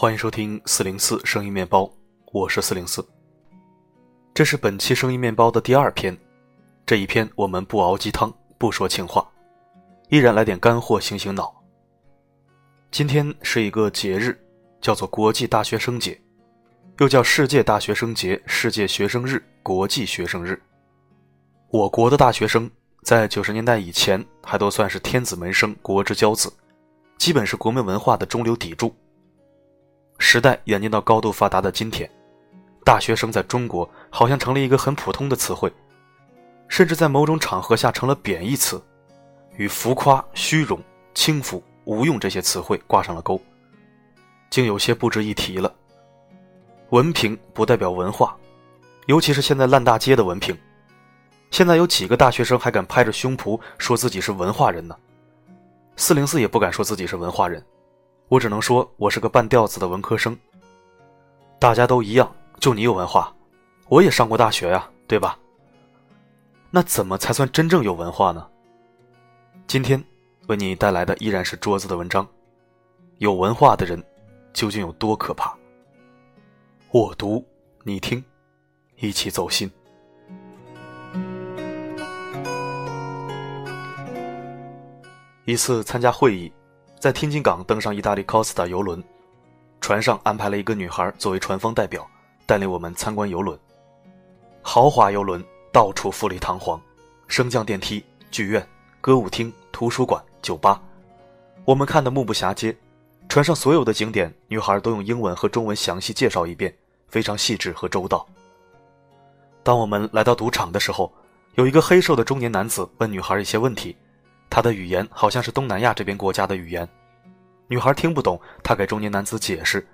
欢迎收听四零四声音面包，我是四零四。这是本期声音面包的第二篇，这一篇我们不熬鸡汤，不说情话，依然来点干货醒醒脑。今天是一个节日，叫做国际大学生节，又叫世界大学生节、世界学生日、国际学生日。我国的大学生在九十年代以前还都算是天子门生、国之骄子，基本是国民文化的中流砥柱。时代演进到高度发达的今天，大学生在中国好像成了一个很普通的词汇，甚至在某种场合下成了贬义词，与浮夸、虚荣、轻浮、无用这些词汇挂上了钩，竟有些不值一提了。文凭不代表文化，尤其是现在烂大街的文凭。现在有几个大学生还敢拍着胸脯说自己是文化人呢？四零四也不敢说自己是文化人。我只能说，我是个半吊子的文科生。大家都一样，就你有文化，我也上过大学呀，对吧？那怎么才算真正有文化呢？今天为你带来的依然是桌子的文章。有文化的人究竟有多可怕？我读，你听，一起走心。一次参加会议。在天津港登上意大利 Costa 游轮，船上安排了一个女孩作为船方代表，带领我们参观游轮。豪华游轮到处富丽堂皇，升降电梯、剧院、歌舞厅、图书馆、酒吧，我们看得目不暇接。船上所有的景点，女孩都用英文和中文详细介绍一遍，非常细致和周到。当我们来到赌场的时候，有一个黑瘦的中年男子问女孩一些问题。他的语言好像是东南亚这边国家的语言，女孩听不懂，他给中年男子解释，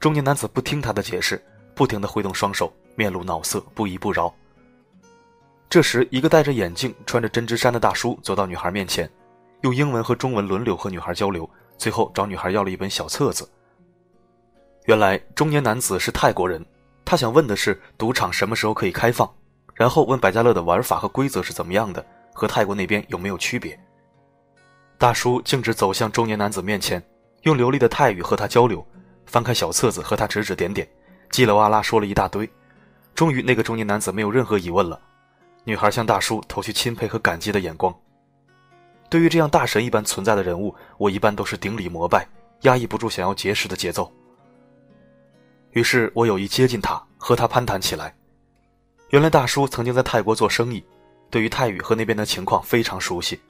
中年男子不听他的解释，不停地挥动双手，面露恼色，不依不饶。这时，一个戴着眼镜、穿着针织衫的大叔走到女孩面前，用英文和中文轮流和女孩交流，最后找女孩要了一本小册子。原来，中年男子是泰国人，他想问的是赌场什么时候可以开放，然后问百家乐的玩法和规则是怎么样的，和泰国那边有没有区别。大叔径直走向中年男子面前，用流利的泰语和他交流，翻开小册子和他指指点点，叽里哇啦说了一大堆。终于，那个中年男子没有任何疑问了。女孩向大叔投去钦佩和感激的眼光。对于这样大神一般存在的人物，我一般都是顶礼膜拜，压抑不住想要结识的节奏。于是我有意接近他，和他攀谈起来。原来大叔曾经在泰国做生意，对于泰语和那边的情况非常熟悉。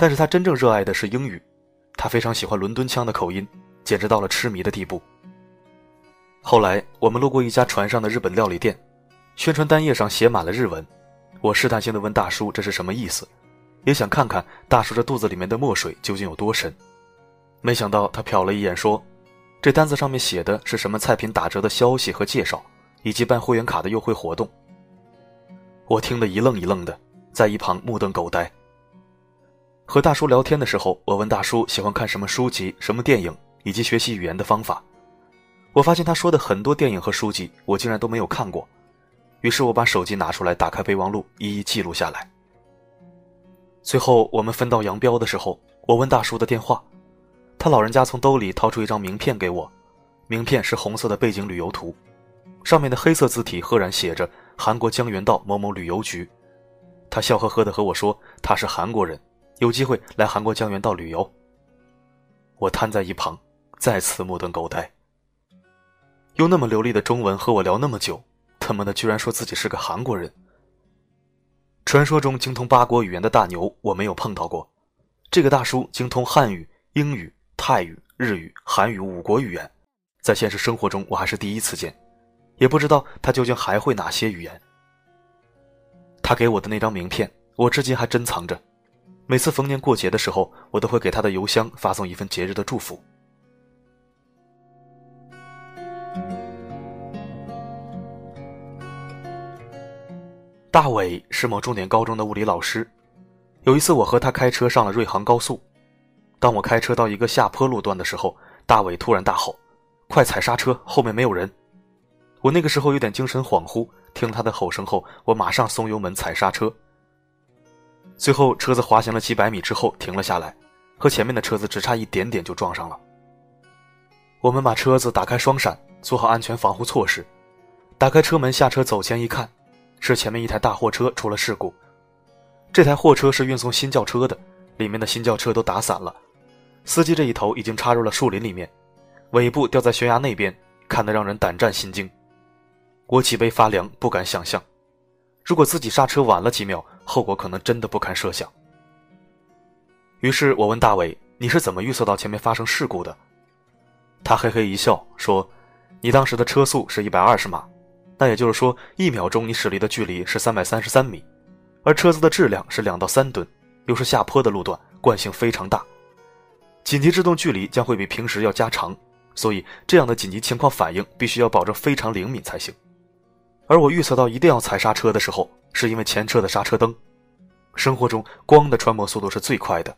但是他真正热爱的是英语，他非常喜欢伦敦腔的口音，简直到了痴迷的地步。后来我们路过一家船上的日本料理店，宣传单页上写满了日文，我试探性的问大叔这是什么意思，也想看看大叔这肚子里面的墨水究竟有多深。没想到他瞟了一眼说：“这单子上面写的是什么菜品打折的消息和介绍，以及办会员卡的优惠活动。”我听得一愣一愣的，在一旁目瞪口呆。和大叔聊天的时候，我问大叔喜欢看什么书籍、什么电影，以及学习语言的方法。我发现他说的很多电影和书籍，我竟然都没有看过。于是我把手机拿出来，打开备忘录，一一记录下来。最后我们分道扬镳的时候，我问大叔的电话，他老人家从兜里掏出一张名片给我，名片是红色的背景旅游图，上面的黑色字体赫然写着“韩国江原道某某旅游局”。他笑呵呵地和我说他是韩国人。有机会来韩国江原道旅游。我瘫在一旁，再次目瞪口呆。用那么流利的中文和我聊那么久，他妈的居然说自己是个韩国人。传说中精通八国语言的大牛，我没有碰到过。这个大叔精通汉语、英语、泰语、日语、韩语五国语言，在现实生活中我还是第一次见，也不知道他究竟还会哪些语言。他给我的那张名片，我至今还珍藏着。每次逢年过节的时候，我都会给他的邮箱发送一份节日的祝福。大伟是某重点高中的物理老师。有一次，我和他开车上了瑞杭高速。当我开车到一个下坡路段的时候，大伟突然大吼：“快踩刹车，后面没有人！”我那个时候有点精神恍惚，听他的吼声后，我马上松油门踩刹车。最后，车子滑行了几百米之后停了下来，和前面的车子只差一点点就撞上了。我们把车子打开双闪，做好安全防护措施。打开车门下车走前一看，是前面一台大货车出了事故。这台货车是运送新轿车的，里面的新轿车都打散了，司机这一头已经插入了树林里面，尾部掉在悬崖那边，看得让人胆战心惊。我脊背发凉，不敢想象，如果自己刹车晚了几秒，后果可能真的不堪设想。于是我问大伟：“你是怎么预测到前面发生事故的？”他嘿嘿一笑说：“你当时的车速是一百二十码，那也就是说，一秒钟你驶离的距离是三百三十三米。”而车子的质量是两到三吨，又是下坡的路段，惯性非常大，紧急制动距离将会比平时要加长，所以这样的紧急情况反应必须要保证非常灵敏才行。而我预测到一定要踩刹车的时候，是因为前车的刹车灯。生活中光的传播速度是最快的，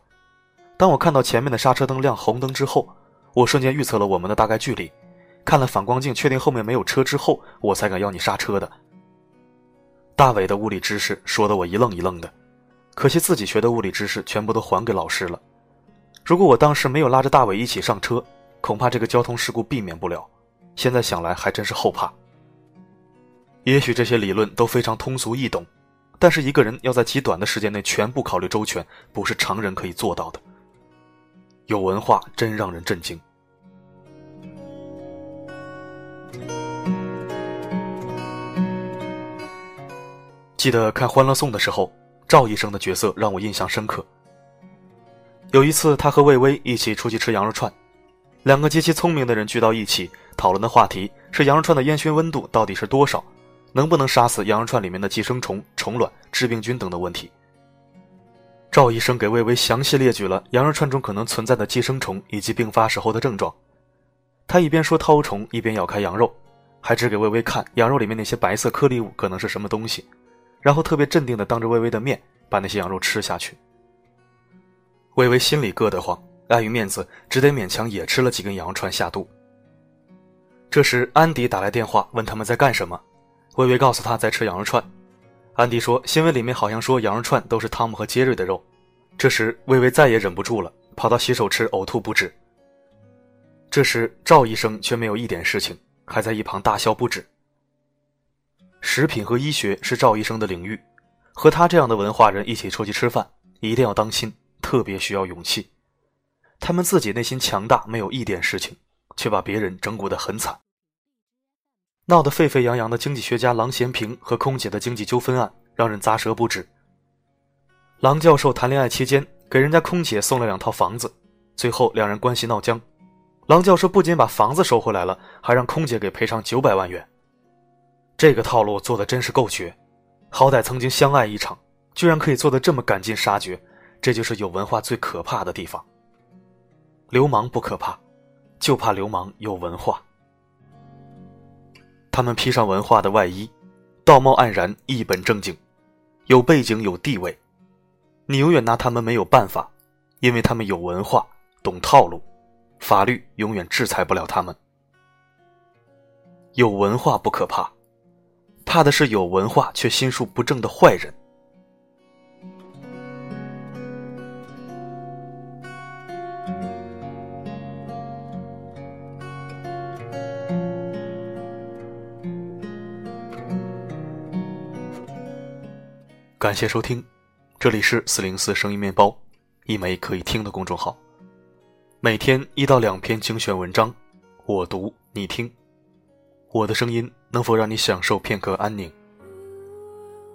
当我看到前面的刹车灯亮红灯之后，我瞬间预测了我们的大概距离，看了反光镜确定后面没有车之后，我才敢要你刹车的。大伟的物理知识说的我一愣一愣的，可惜自己学的物理知识全部都还给老师了。如果我当时没有拉着大伟一起上车，恐怕这个交通事故避免不了。现在想来还真是后怕。也许这些理论都非常通俗易懂，但是一个人要在极短的时间内全部考虑周全，不是常人可以做到的。有文化真让人震惊。记得看《欢乐颂》的时候，赵医生的角色让我印象深刻。有一次，他和魏巍一起出去吃羊肉串，两个极其聪明的人聚到一起，讨论的话题是羊肉串的烟熏温度到底是多少，能不能杀死羊肉串里面的寄生虫、虫卵、致病菌等的问题。赵医生给魏巍详细列举了羊肉串中可能存在的寄生虫以及并发时候的症状。他一边说绦虫，一边咬开羊肉，还指给魏巍看羊肉里面那些白色颗粒物可能是什么东西。然后特别镇定的当着微微的面把那些羊肉吃下去。微微心里硌得慌，碍于面子，只得勉强也吃了几根羊肉串下肚。这时安迪打来电话问他们在干什么，微微告诉他在吃羊肉串。安迪说新闻里面好像说羊肉串都是汤姆和杰瑞的肉。这时微微再也忍不住了，跑到洗手池呕吐不止。这时赵医生却没有一点事情，还在一旁大笑不止。食品和医学是赵医生的领域，和他这样的文化人一起出去吃饭，一定要当心，特别需要勇气。他们自己内心强大，没有一点事情，却把别人整蛊得很惨。闹得沸沸扬扬的经济学家郎咸平和空姐的经济纠纷案，让人咂舌不止。郎教授谈恋爱期间，给人家空姐送了两套房子，最后两人关系闹僵，郎教授不仅把房子收回来了，还让空姐给赔偿九百万元。这个套路做的真是够绝，好歹曾经相爱一场，居然可以做的这么赶尽杀绝，这就是有文化最可怕的地方。流氓不可怕，就怕流氓有文化。他们披上文化的外衣，道貌岸然，一本正经，有背景有地位，你永远拿他们没有办法，因为他们有文化，懂套路，法律永远制裁不了他们。有文化不可怕。怕的是有文化却心术不正的坏人。感谢收听，这里是四零四声音面包，一枚可以听的公众号，每天一到两篇精选文章，我读你听。我的声音能否让你享受片刻安宁？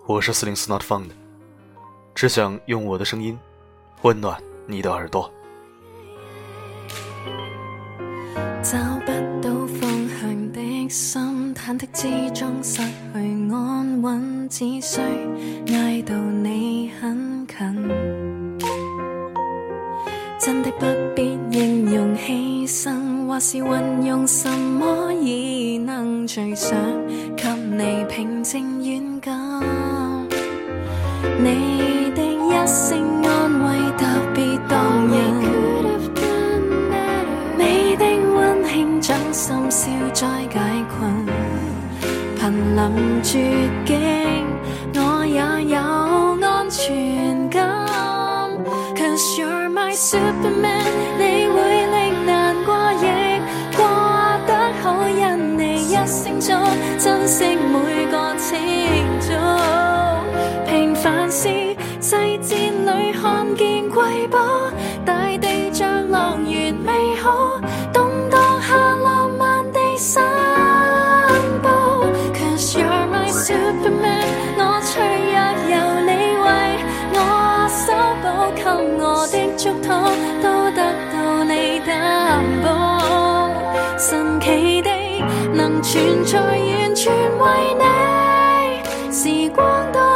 我是四零四 Not Found，只想用我的声音温暖你的耳朵。找不到方向的心，忐忑之中失去安稳，只需挨到你很近。真的不必形容牺牲，或是运用什么异能最想，给你平静远感。你的一声安慰特别动人，你的温馨掌心笑再。临绝境我也有安全感。Cause you're my superman 你会令难过亦过得好因你一声中珍惜每个清早平凡是细节里看见瑰宝都得到你担保，神奇地能存在，完全为你，时光多。